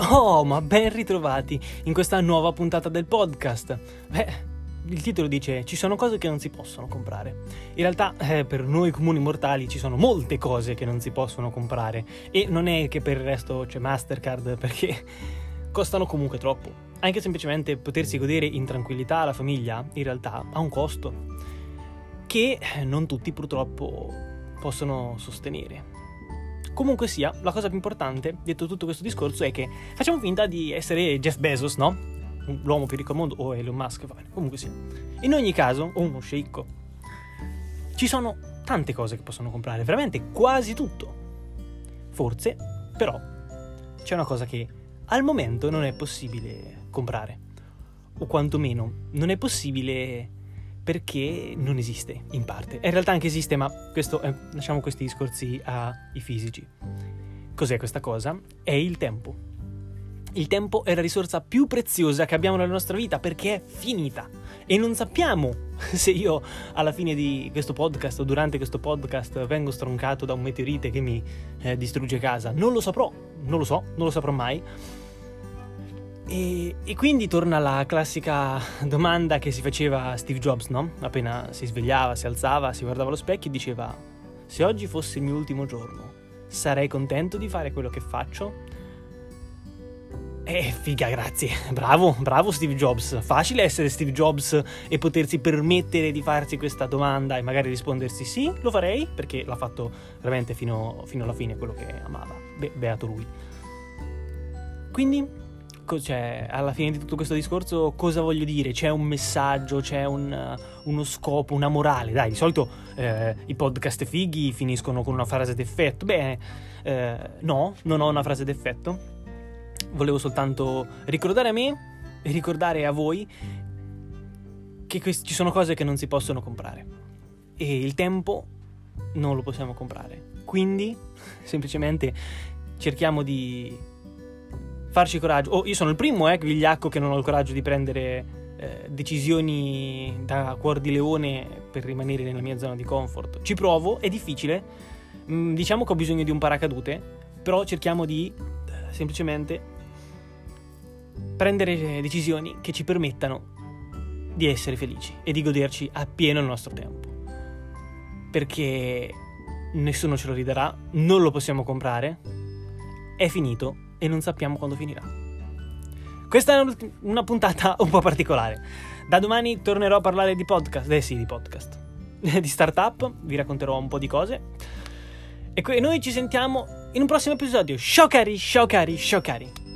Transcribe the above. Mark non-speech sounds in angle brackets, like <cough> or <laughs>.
Oh, ma ben ritrovati in questa nuova puntata del podcast. Beh, il titolo dice ci sono cose che non si possono comprare. In realtà eh, per noi comuni mortali ci sono molte cose che non si possono comprare e non è che per il resto c'è Mastercard <laughs> perché costano comunque troppo. Anche semplicemente potersi godere in tranquillità la famiglia in realtà ha un costo che non tutti purtroppo possono sostenere. Comunque sia, la cosa più importante, detto tutto questo discorso, è che facciamo finta di essere Jeff Bezos, no? L'uomo più ricco al mondo, o Elon Musk, va bene, comunque sia. In ogni caso, o uno sceicco, ci sono tante cose che possono comprare, veramente quasi tutto. Forse, però, c'è una cosa che al momento non è possibile comprare. O quantomeno non è possibile perché non esiste in parte. In realtà anche esiste, ma questo, eh, lasciamo questi discorsi ai fisici. Cos'è questa cosa? È il tempo. Il tempo è la risorsa più preziosa che abbiamo nella nostra vita perché è finita e non sappiamo <laughs> se io alla fine di questo podcast o durante questo podcast vengo stroncato da un meteorite che mi eh, distrugge casa. Non lo saprò, non lo so, non lo saprò mai e, e, quindi torna la classica domanda che si faceva Steve Jobs, no? Appena si svegliava, si alzava, si guardava allo specchio e diceva: Se oggi fosse il mio ultimo giorno, sarei contento di fare quello che faccio? Eh, figa, grazie. Bravo, bravo Steve Jobs. Facile essere Steve Jobs e potersi permettere di farsi questa domanda e magari rispondersi sì, lo farei, perché l'ha fatto veramente fino, fino alla fine quello che amava. Be- beato lui. Quindi cioè, alla fine di tutto questo discorso cosa voglio dire? C'è un messaggio, c'è un, uno scopo, una morale. Dai, di solito eh, i podcast fighi finiscono con una frase d'effetto. Beh, eh, no, non ho una frase d'effetto. Volevo soltanto ricordare a me e ricordare a voi che quest- ci sono cose che non si possono comprare. E il tempo non lo possiamo comprare. Quindi, <laughs> semplicemente cerchiamo di farci coraggio. Oh, io sono il primo, eh, vigliacco, che non ho il coraggio di prendere eh, decisioni da cuor di leone per rimanere nella mia zona di comfort. Ci provo, è difficile. Mm, diciamo che ho bisogno di un paracadute, però cerchiamo di eh, semplicemente prendere decisioni che ci permettano di essere felici e di goderci appieno il nostro tempo. Perché nessuno ce lo ridarà, non lo possiamo comprare, è finito e non sappiamo quando finirà. Questa è una puntata <laughs> un po' particolare. Da domani tornerò a parlare di podcast, eh sì, di podcast, <laughs> di startup, vi racconterò un po' di cose. E noi ci sentiamo in un prossimo episodio. Ciao cari, ciao cari, ciao cari.